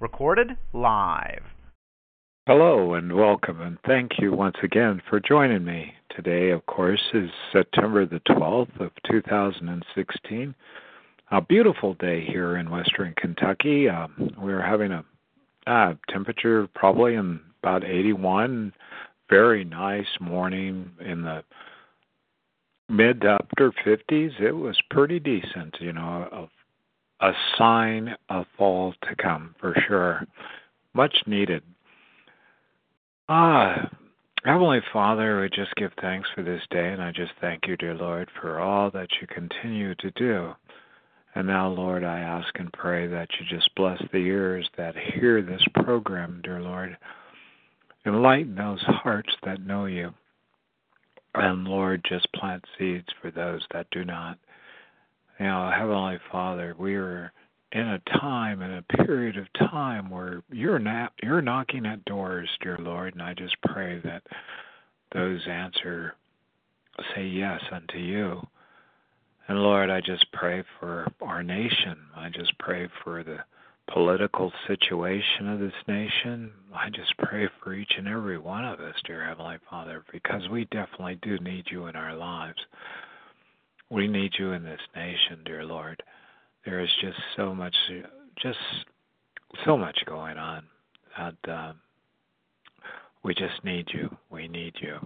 Recorded live. Hello and welcome, and thank you once again for joining me. Today, of course, is September the 12th of 2016. A beautiful day here in western Kentucky. Um, we're having a uh, temperature probably in about 81. Very nice morning in the mid to upper 50s. It was pretty decent, you know, a, sign of fall to come for sure. Much needed. Ah, Heavenly Father, we just give thanks for this day, and I just thank you, dear Lord, for all that you continue to do. And now, Lord, I ask and pray that you just bless the ears that hear this program, dear Lord. Enlighten those hearts that know you. And Lord, just plant seeds for those that do not. You know, Heavenly Father, we are in a time, in a period of time where you're not, you're knocking at doors, dear Lord, and I just pray that those answer, say yes unto you. And Lord, I just pray for our nation. I just pray for the political situation of this nation. I just pray for each and every one of us, dear Heavenly Father, because we definitely do need you in our lives. We need you in this nation, dear Lord. There is just so much, just so much going on, and uh, we just need you. We need you.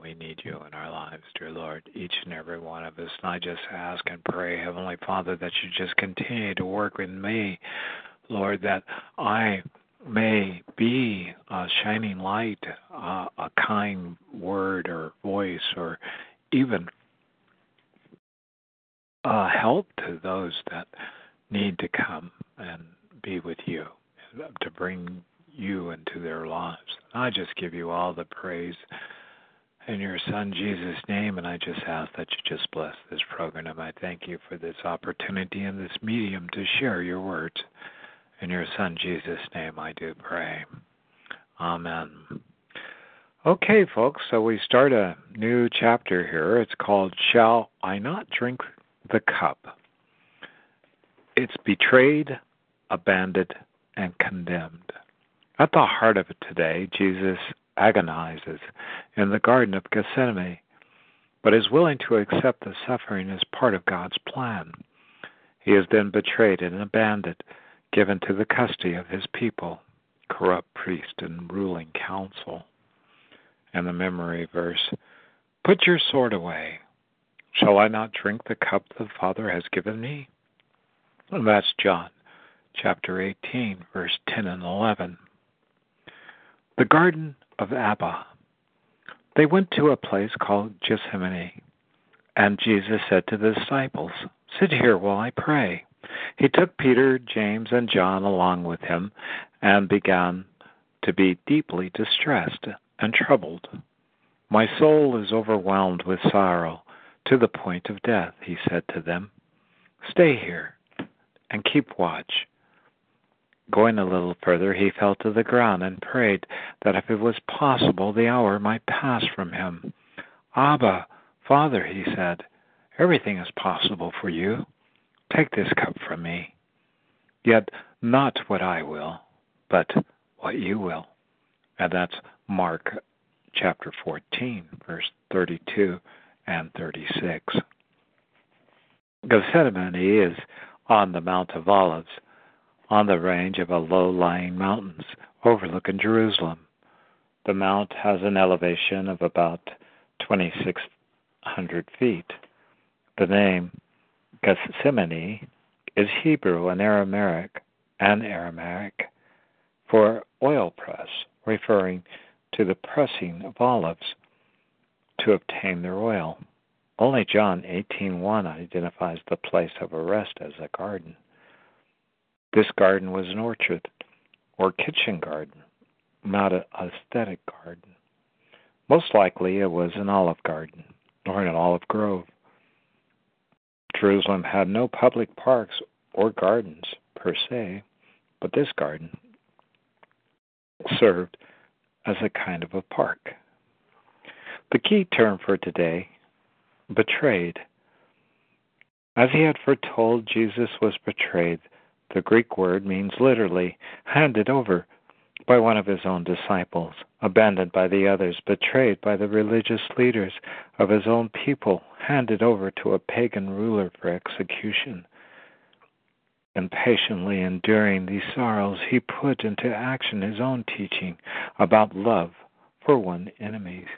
We need you in our lives, dear Lord, each and every one of us. And I just ask and pray, Heavenly Father, that you just continue to work with me Lord, that I may be a shining light, uh, a kind word or voice, or even uh, help to those that need to come and be with you, to bring you into their lives. I just give you all the praise in your Son Jesus' name, and I just ask that you just bless this program. I thank you for this opportunity and this medium to share your words. In your Son Jesus' name, I do pray. Amen. Okay, folks, so we start a new chapter here. It's called Shall I Not Drink the Cup? It's betrayed, abandoned, and condemned. At the heart of it today, Jesus agonizes in the Garden of Gethsemane, but is willing to accept the suffering as part of God's plan. He is then betrayed and abandoned given to the custody of his people, corrupt priest and ruling council. And the memory verse Put your sword away. Shall I not drink the cup the Father has given me? And that's John chapter 18, verse 10 and 11. The Garden of Abba. They went to a place called Gethsemane, and Jesus said to the disciples, Sit here while I pray. He took Peter, James, and John along with him and began to be deeply distressed and troubled. My soul is overwhelmed with sorrow to the point of death, he said to them. Stay here and keep watch. Going a little further, he fell to the ground and prayed that if it was possible, the hour might pass from him. Abba, Father, he said, everything is possible for you. Take this cup from me. Yet not what I will, but what you will. And that's Mark chapter 14, verse 32 and 36. Gethsemane is on the Mount of Olives, on the range of a low lying mountains overlooking Jerusalem. The mount has an elevation of about 2,600 feet. The name Gethsemane is Hebrew and Aramaic and Aramaic for oil press, referring to the pressing of olives to obtain their oil. Only John 18:1 identifies the place of arrest as a garden. This garden was an orchard or kitchen garden, not an aesthetic garden. Most likely it was an olive garden or an olive grove. Jerusalem had no public parks or gardens per se, but this garden served as a kind of a park. The key term for today betrayed. As he had foretold, Jesus was betrayed the Greek word means literally handed over by one of his own disciples, abandoned by the others, betrayed by the religious leaders of his own people, handed over to a pagan ruler for execution. And patiently enduring these sorrows, he put into action his own teaching about love for one's enemies.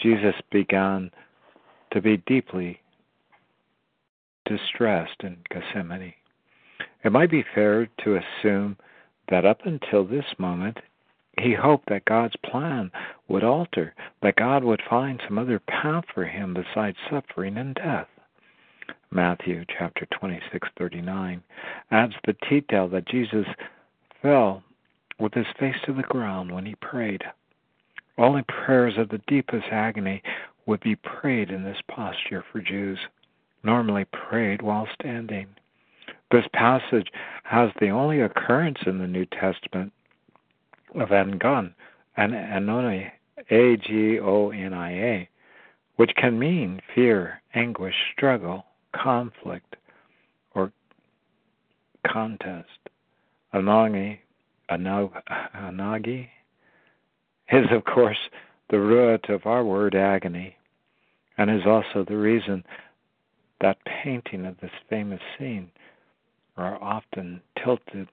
Jesus began to be deeply distressed in Gethsemane. It might be fair to assume that up until this moment, he hoped that God's plan would alter, that God would find some other path for him besides suffering and death. Matthew chapter 26:39 adds the detail that Jesus fell with his face to the ground when he prayed. Only prayers of the deepest agony would be prayed in this posture for Jews, normally prayed while standing. This passage has the only occurrence in the New Testament of Agon, and Agonia, A G O N I A, which can mean fear, anguish, struggle, conflict, or contest. Anagi, anagi is, of course, the root of our word agony, and is also the reason that painting of this famous scene are often tilted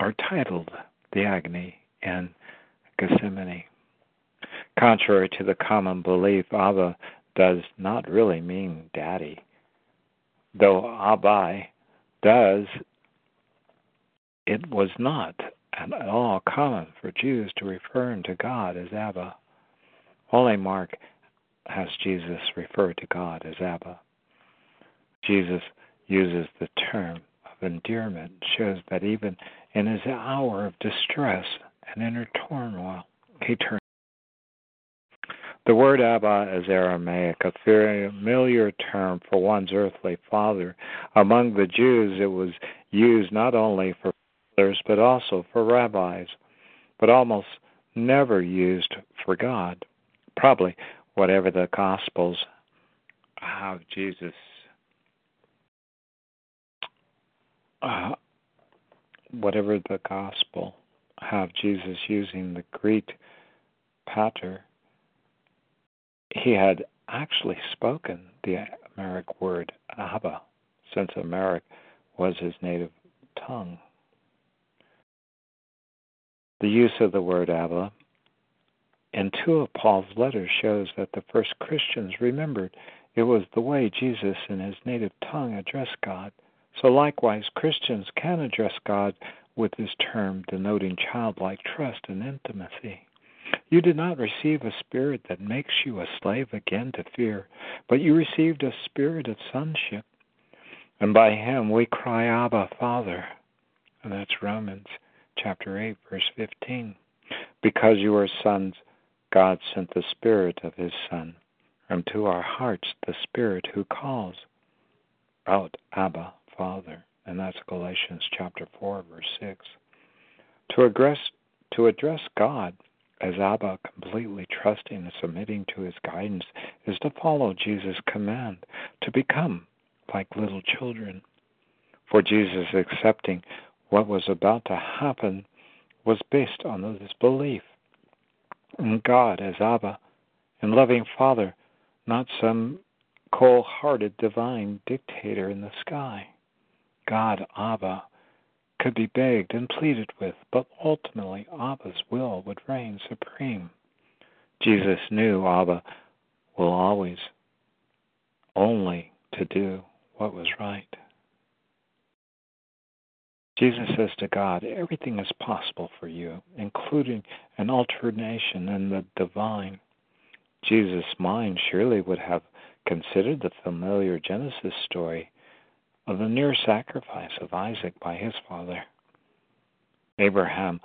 or titled The Agony in Gethsemane. Contrary to the common belief, Abba does not really mean daddy, though Abba does, it was not at all common for Jews to refer to God as Abba. Only Mark has Jesus refer to God as Abba. Jesus uses the term of endearment shows that even in his hour of distress and inner turmoil, he turned. The word Abba is Aramaic, a familiar term for one's earthly father. Among the Jews, it was used not only for but also for rabbis, but almost never used for God. Probably whatever the Gospels have Jesus uh, whatever the gospel have Jesus using the Greek pater, he had actually spoken the Aramaic word Abba, since Aramaic was his native tongue. The use of the word Abba in two of Paul's letters shows that the first Christians remembered it was the way Jesus in his native tongue addressed God so likewise, Christians can address God with this term denoting childlike trust and intimacy. You did not receive a spirit that makes you a slave again to fear, but you received a spirit of sonship. And by him we cry, Abba, Father. And that's Romans chapter 8, verse 15. Because you are sons, God sent the Spirit of His Son, and to our hearts the Spirit who calls out, Abba, Father. And that's Galatians chapter 4, verse 6. To address, to address God as Abba, completely trusting and submitting to his guidance, is to follow Jesus' command to become like little children. For Jesus accepting what was about to happen was based on this belief in God as Abba, and loving Father, not some cold hearted divine dictator in the sky. God, Abba, could be begged and pleaded with, but ultimately Abba's will would reign supreme. Jesus knew Abba will always only to do what was right. Jesus says to God, Everything is possible for you, including an alternation in the divine. Jesus' mind surely would have considered the familiar Genesis story of the near sacrifice of Isaac by his father. Abraham,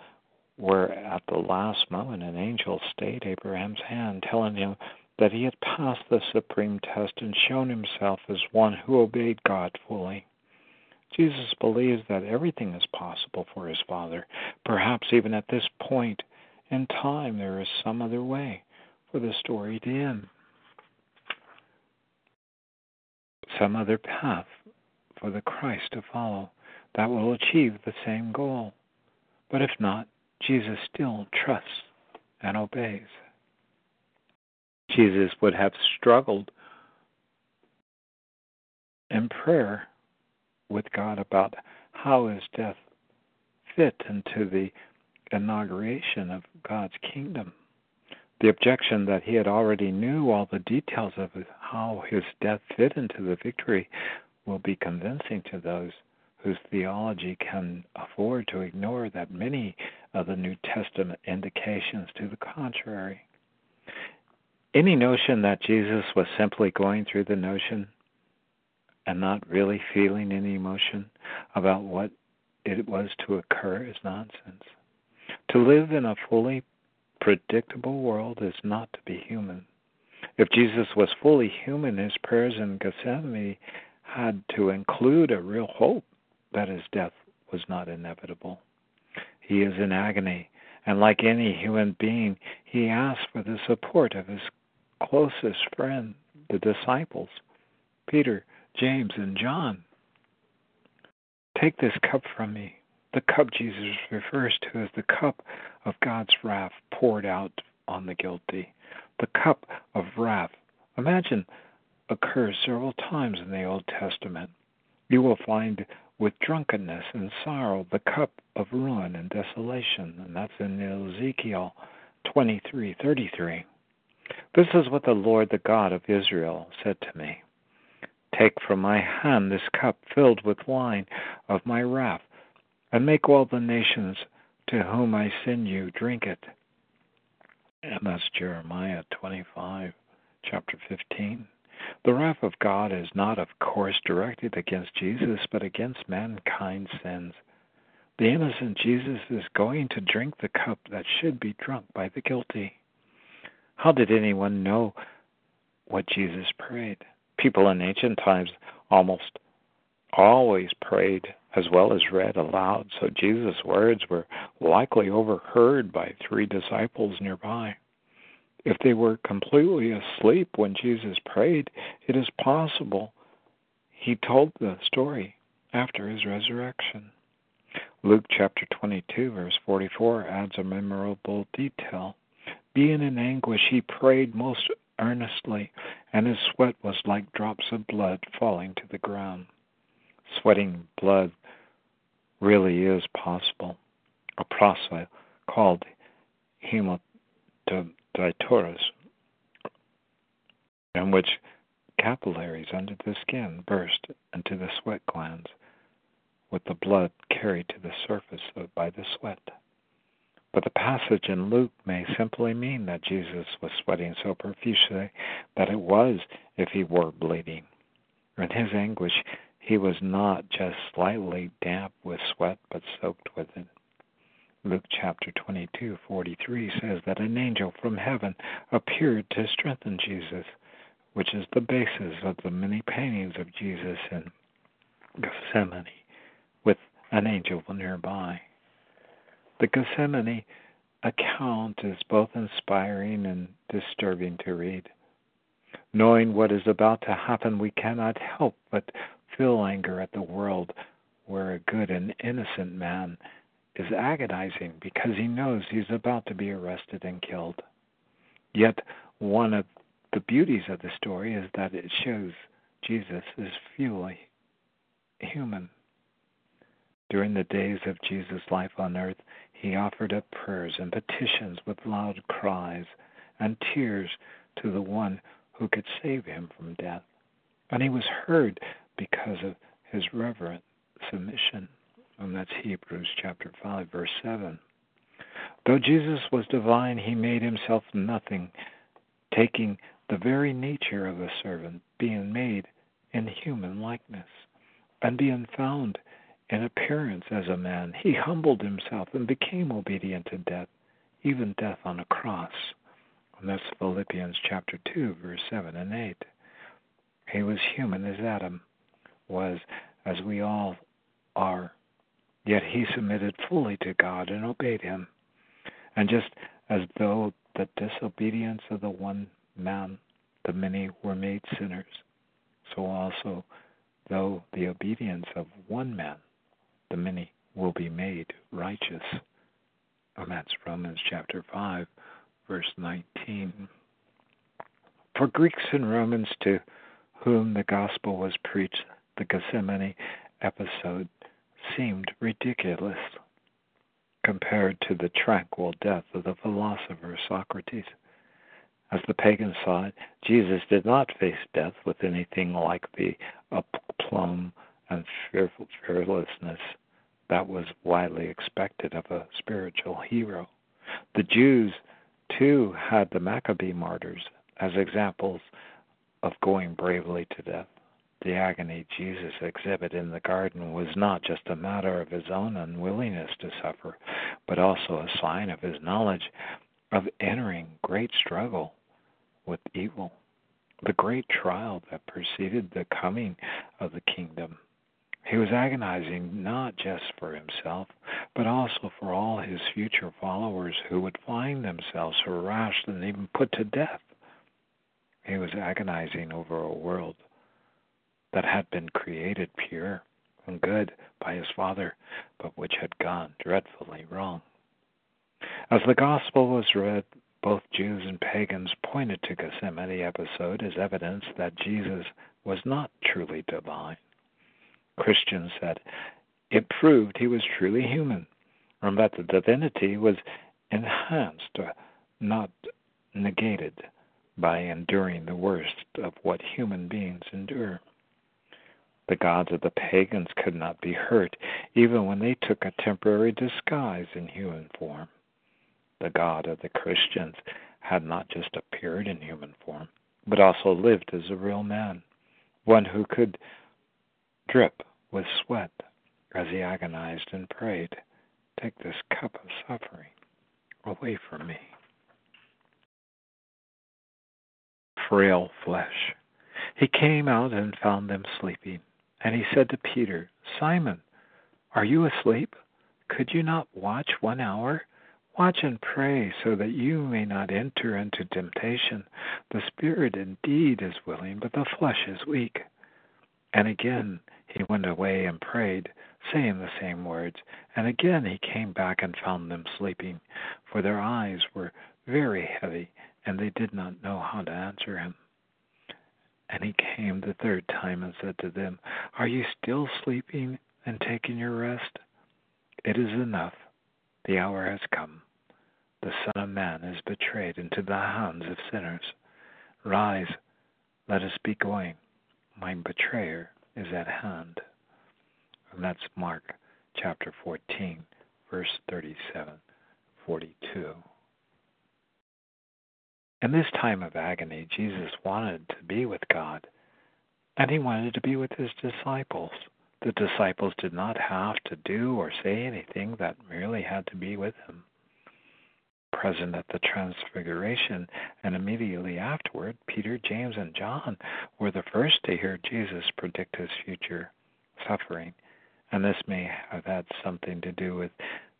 where at the last moment an angel stayed Abraham's hand, telling him that he had passed the supreme test and shown himself as one who obeyed God fully. Jesus believes that everything is possible for his Father. Perhaps even at this point in time, there is some other way for the story to end, some other path for the Christ to follow. that will achieve the same goal. But if not, Jesus still trusts and obeys. Jesus would have struggled in prayer with God about how his death fit into the inauguration of God's kingdom. The objection that he had already knew all the details of how his death fit into the victory will be convincing to those whose theology can afford to ignore that many of the New Testament indications to the contrary. Any notion that Jesus was simply going through the notion and not really feeling any emotion about what it was to occur is nonsense. To live in a fully predictable world is not to be human. If Jesus was fully human, his prayers in Gethsemane had to include a real hope that his death was not inevitable. He is in agony, and like any human being, he asks for the support of his closest friend, the disciples, Peter, James, and John. Take this cup from me. The cup Jesus refers to as the cup of God's wrath poured out on the guilty. The cup of wrath, imagine, occurs several times in the Old Testament. You will find with drunkenness and sorrow the cup of ruin and desolation, and that's in Ezekiel 23:33. This is what the Lord, the God of Israel, said to me. Take from my hand this cup filled with wine of my wrath, and make all the nations to whom I send you drink it. And that's Jeremiah 25, chapter 15. The wrath of God is not, of course, directed against Jesus, but against mankind's sins. The innocent Jesus is going to drink the cup that should be drunk by the guilty. How did anyone know what Jesus prayed? People in ancient times almost always prayed as well as read aloud, so Jesus' words were likely overheard by three disciples nearby. If they were completely asleep when Jesus prayed, it is possible he told the story after his resurrection. Luke chapter 22, verse 44 adds a memorable detail. Being in anguish, he prayed most earnestly, and his sweat was like drops of blood falling to the ground. Sweating blood really is possible. A process called hematidrosis, in which capillaries under the skin burst into the sweat glands, with the blood carried to the surface by the sweat. But the passage in Luke may simply mean that Jesus was sweating so profusely that it was if he were bleeding. In his anguish, he was not just slightly damp with sweat, but soaked with it. Luke chapter 22, 43 says that an angel from heaven appeared to strengthen Jesus, which is the basis of the many paintings of Jesus in Gethsemane, with an angel nearby. The Gethsemane account is both inspiring and disturbing to read. Knowing what is about to happen, we cannot help but feel anger at the world where a good and innocent man is agonizing because he knows he's about to be arrested and killed. Yet, one of the beauties of the story is that it shows Jesus is fully human. During the days of Jesus' life on earth, he offered up prayers and petitions with loud cries and tears to the one who could save him from death. And he was heard because of his reverent submission. And that's Hebrews chapter 5, verse 7. Though Jesus was divine, he made himself nothing, taking the very nature of a servant, being made in human likeness, and being found in appearance as a man, he humbled himself and became obedient to death, even death on a cross. And that's Philippians chapter 2, verse 7 and 8. He was human as Adam was, as we all are. Yet he submitted fully to God and obeyed him. And just as though the disobedience of the one man, the many were made sinners, so also though the obedience of one man the many will be made righteous. And that's Romans chapter 5, verse 19. For Greeks and Romans to whom the gospel was preached, the Gethsemane episode seemed ridiculous compared to the tranquil death of the philosopher Socrates. As the pagans saw it, Jesus did not face death with anything like the aplomb and fearful fearlessness that was widely expected of a spiritual hero. The Jews, too, had the Maccabee martyrs as examples of going bravely to death. The agony Jesus exhibited in the garden was not just a matter of his own unwillingness to suffer, but also a sign of his knowledge of entering great struggle with evil, the great trial that preceded the coming of the kingdom. He was agonizing not just for himself, but also for all his future followers who would find themselves harassed and even put to death. He was agonizing over a world that had been created pure and good by his Father, but which had gone dreadfully wrong. As the gospel was read, both Jews and pagans pointed to Gethsemane episode as evidence that Jesus was not truly divine. Christians said it proved he was truly human, and that the divinity was enhanced, uh, not negated, by enduring the worst of what human beings endure. The gods of the pagans could not be hurt, even when they took a temporary disguise in human form. The God of the Christians had not just appeared in human form, but also lived as a real man, one who could drip with sweat as he agonized and prayed, Take this cup of suffering away from me. Frail flesh. He came out and found them sleeping. And he said to Peter, Simon, are you asleep? Could you not watch one hour? Watch and pray so that you may not enter into temptation. The spirit indeed is willing, but the flesh is weak. And again he went away and prayed, saying the same words. And again he came back and found them sleeping, for their eyes were very heavy, and they did not know how to answer him. And he came the third time and said to them, Are you still sleeping and taking your rest? It is enough. The hour has come. The Son of Man is betrayed into the hands of sinners. Rise, let us be going. My betrayer is at hand. And that's Mark chapter 14, verse 37 42. In this time of agony, Jesus wanted to be with God, and he wanted to be with his disciples. The disciples did not have to do or say anything that merely had to be with him. Present at the Transfiguration and immediately afterward, Peter, James, and John were the first to hear Jesus predict his future suffering, and this may have had something to do with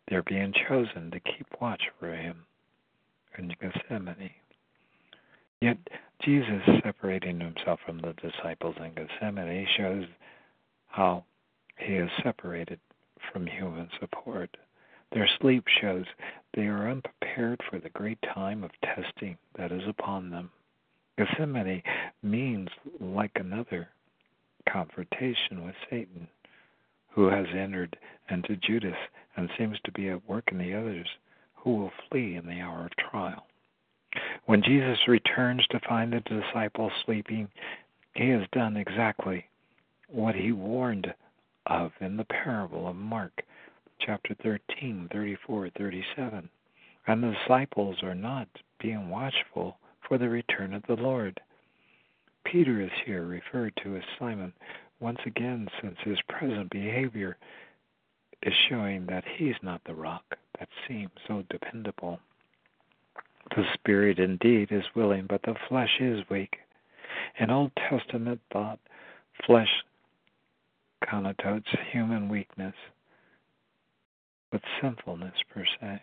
their being chosen to keep watch for him in Gethsemane. Yet Jesus separating himself from the disciples in Gethsemane shows how he is separated from human support. Their sleep shows they are unprepared for the great time of testing that is upon them. Gethsemane means like another confrontation with Satan, who has entered into Judas and seems to be at work in the others, who will flee in the hour of trial. When Jesus returns to find the disciples sleeping, he has done exactly what he warned of in the parable of Mark chapter 13, 34, 37. And the disciples are not being watchful for the return of the Lord. Peter is here referred to as Simon once again, since his present behavior is showing that he's not the rock that seems so dependable. The spirit indeed is willing, but the flesh is weak. In Old Testament thought, flesh connotes human weakness, but sinfulness per se.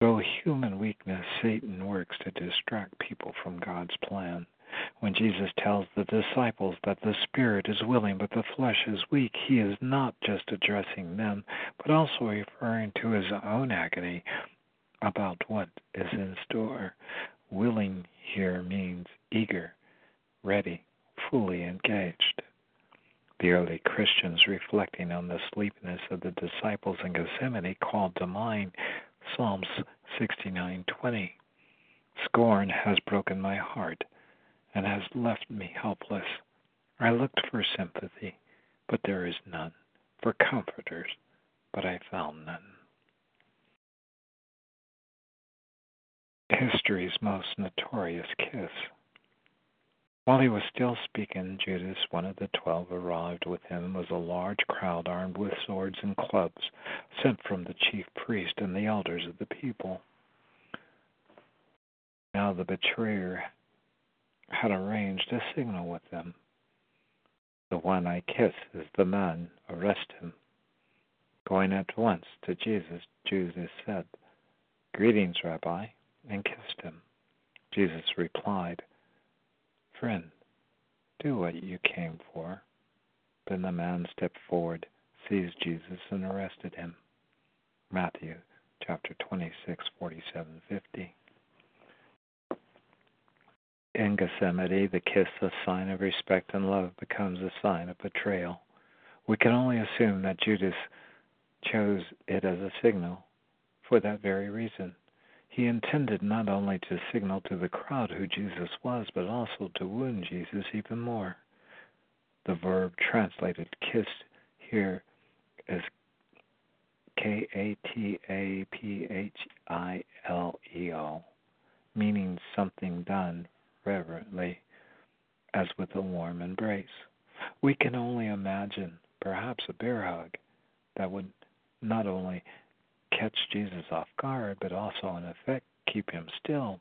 Through human weakness, Satan works to distract people from God's plan. When Jesus tells the disciples that the spirit is willing but the flesh is weak, he is not just addressing them, but also referring to his own agony about what is in store. Willing here means eager, ready, fully engaged. The early Christians, reflecting on the sleepiness of the disciples in Gethsemane, called to mind Psalms 69:20. Scorn has broken my heart and has left me helpless. I looked for sympathy, but there is none, for comforters, but I found none. History's most notorious kiss. While he was still speaking, Judas, one of the twelve, arrived. With him was a large crowd armed with swords and clubs, sent from the chief priest and the elders of the people. Now the betrayer had arranged a signal with them. The one I kiss is the man, arrest him. Going at once to Jesus, Jesus said, Greetings, Rabbi, and kissed him. Jesus replied, Friend, do what you came for. Then the man stepped forward, seized Jesus, and arrested him. Matthew chapter 26, 47, 50. In Gethsemane, the kiss, a sign of respect and love, becomes a sign of betrayal. We can only assume that Judas chose it as a signal for that very reason. He intended not only to signal to the crowd who Jesus was, but also to wound Jesus even more. The verb translated kiss here is K A T A P H I L E O, meaning something done reverently, as with a warm embrace. We can only imagine, perhaps, a bear hug that would not only catch Jesus off guard, but also, in effect, keep him still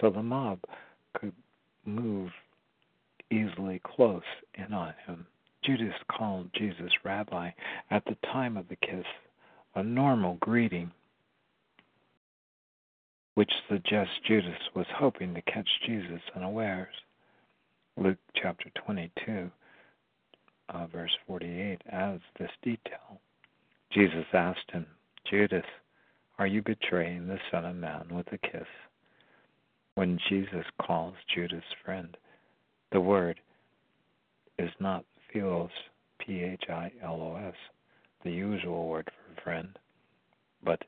so the mob could move easily close in on him. Judas called Jesus rabbi at the time of the kiss, a normal greeting, which suggests Judas was hoping to catch Jesus unawares. Luke chapter 22, uh, verse 48 adds this detail. Jesus asked him, Judas, are you betraying the Son of Man with a kiss? When Jesus calls Judas friend, the word is not philos, P H I L O S, the usual word for friend, but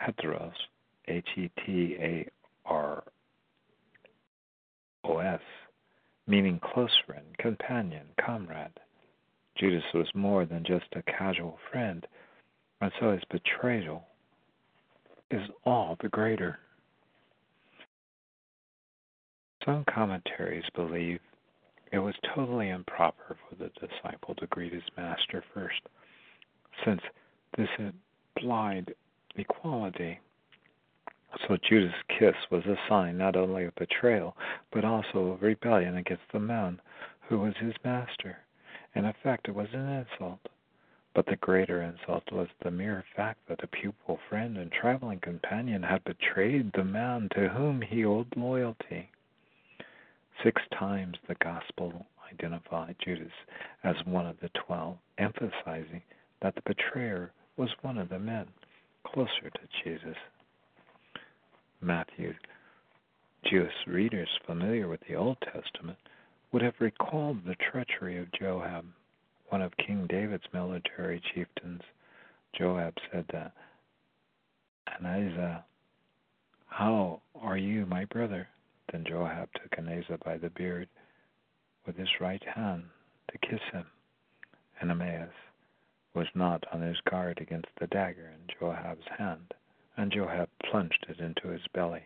heteros, H E T A R O S, meaning close friend, companion, comrade. Judas was more than just a casual friend and so his betrayal is all the greater. Some commentaries believe it was totally improper for the disciple to greet his master first, since this implied equality. So Judas' kiss was a sign not only of betrayal, but also of rebellion against the man who was his master. In effect, it was an insult. But the greater insult was the mere fact that a pupil friend and traveling companion had betrayed the man to whom he owed loyalty. Six times the gospel identified Judas as one of the twelve, emphasizing that the betrayer was one of the men closer to Jesus. Matthew, Jewish readers familiar with the Old Testament, would have recalled the treachery of Joab one of King David's military chieftains, Joab, said to Amasa, How are you, my brother? Then Joab took Amasa by the beard with his right hand to kiss him. And Ahimaaz was not on his guard against the dagger in Joab's hand, and Joab plunged it into his belly,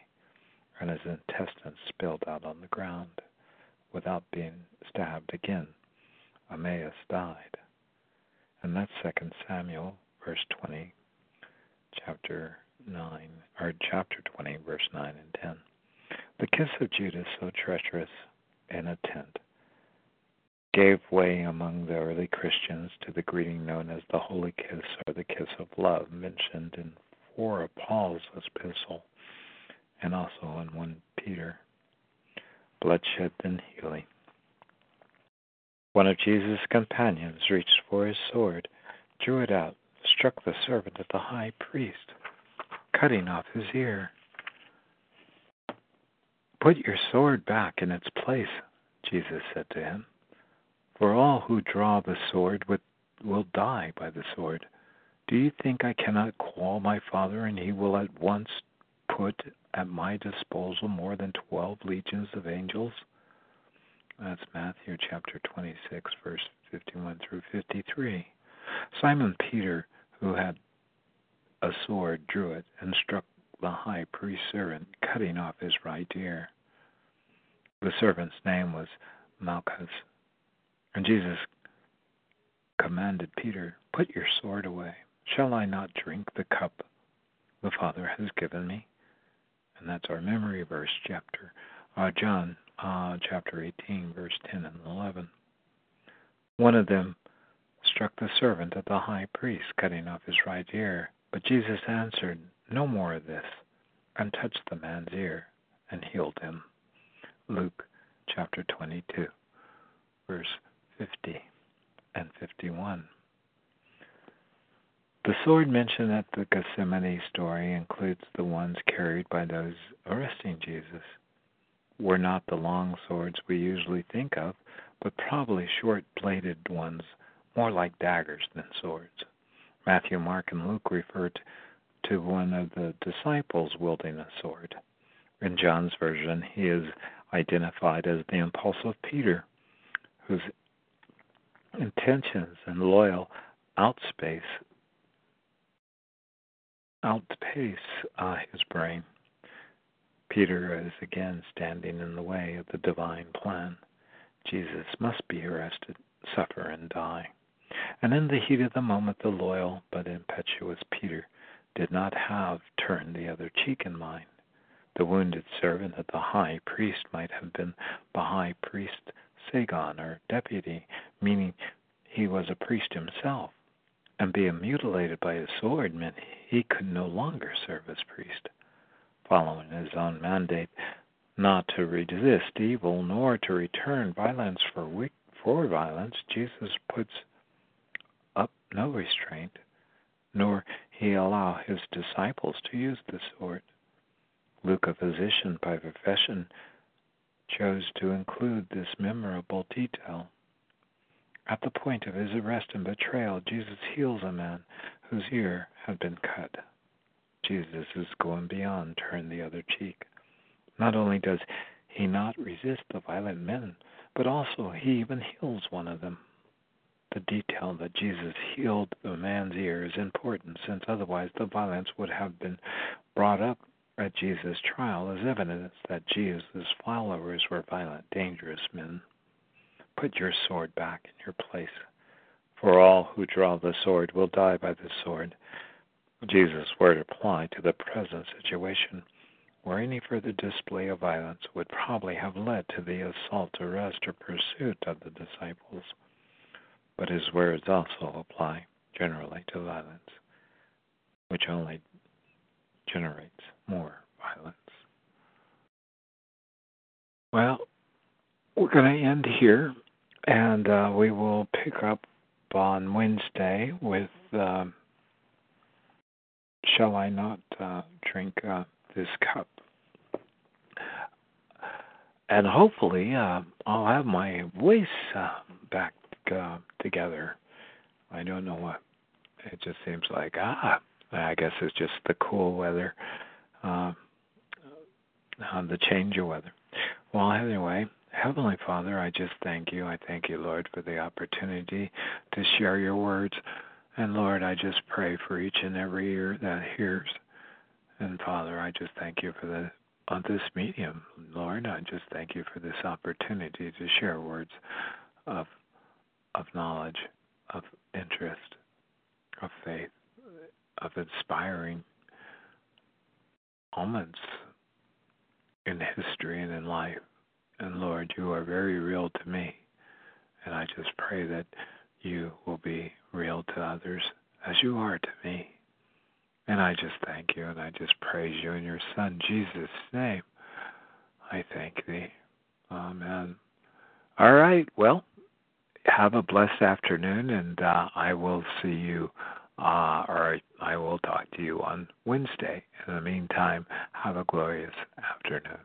and his intestines spilled out on the ground without being stabbed again. Ahimaaz died. And that's Second Samuel, verse 20, chapter 9, or chapter 20, verse 9 and 10. The kiss of Judas, so treacherous in a tent, gave way among the early Christians to the greeting known as the Holy Kiss or the Kiss of Love, mentioned in four of Paul's epistles and also in 1 Peter. bloodshed than healing. One of Jesus' companions reached for his sword, drew it out, struck the servant of the high priest, cutting off his ear. Put your sword back in its place, Jesus said to him, for all who draw the sword will die by the sword. Do you think I cannot call my Father, and he will at once put at my disposal more than twelve legions of angels? That's Matthew chapter 26, verse 51 through 53. Simon Peter, who had a sword, drew it and struck the high priest's servant, cutting off his right ear. The servant's name was Malchus. And Jesus commanded Peter, Put your sword away. Shall I not drink the cup the Father has given me? And that's our memory verse, chapter uh, John uh, chapter 18, verse 10 and 11. One of them struck the servant of the high priest, cutting off his right ear. But Jesus answered, No more of this, and touched the man's ear and healed him. Luke chapter 22, verse 50 and 51. The sword mentioned at the Gethsemane story includes the ones carried by those arresting Jesus. Were not the long swords we usually think of, but probably short bladed ones, more like daggers than swords. Matthew, Mark, and Luke refer to one of the disciples wielding a sword. In John's version, he is identified as the impulsive Peter, whose intentions and loyal outspace outpace uh, his brain. Peter is again standing in the way of the divine plan. Jesus must be arrested, suffer, and die. And in the heat of the moment, the loyal but impetuous Peter did not have turned the other cheek in mind. The wounded servant of the high priest might have been the high priest Sagon or deputy, meaning he was a priest himself, and being mutilated by his sword meant he could no longer serve as priest. Following his own mandate not to resist evil nor to return violence for for violence, Jesus puts up no restraint, nor he allow his disciples to use the sword. Luke, a physician by profession, chose to include this memorable detail. At the point of his arrest and betrayal, Jesus heals a man whose ear had been cut. Jesus is going beyond turn the other cheek. Not only does he not resist the violent men, but also he even heals one of them. The detail that Jesus healed the man's ear is important, since otherwise the violence would have been brought up at Jesus' trial as evidence that Jesus' followers were violent, dangerous men. Put your sword back in your place, for all who draw the sword will die by the sword. Jesus' word applied to the present situation, where any further display of violence would probably have led to the assault, arrest, or pursuit of the disciples. But his words also apply generally to violence, which only generates more violence. Well, we're going to end here, and uh, we will pick up on Wednesday with uh, Shall I Not uh, Drink uh, This Cup? And hopefully, uh, I'll have my voice uh, back together. I don't know what. It just seems like, ah, I guess it's just the cool weather, uh, the change of weather. Well, anyway, Heavenly Father, I just thank you. I thank you, Lord, for the opportunity to share your words. And Lord, I just pray for each and every ear that hears. And Father, I just thank you for the on this medium, Lord. I just thank you for this opportunity to share words of of knowledge, of interest, of faith of inspiring moments in history and in life. And Lord, you are very real to me. And I just pray that you will be real to others as you are to me. And I just thank you and I just praise you in your Son, Jesus' name. I thank thee. Amen. All right. Well, have a blessed afternoon, and uh, I will see you, uh, or I will talk to you on Wednesday. In the meantime, have a glorious afternoon.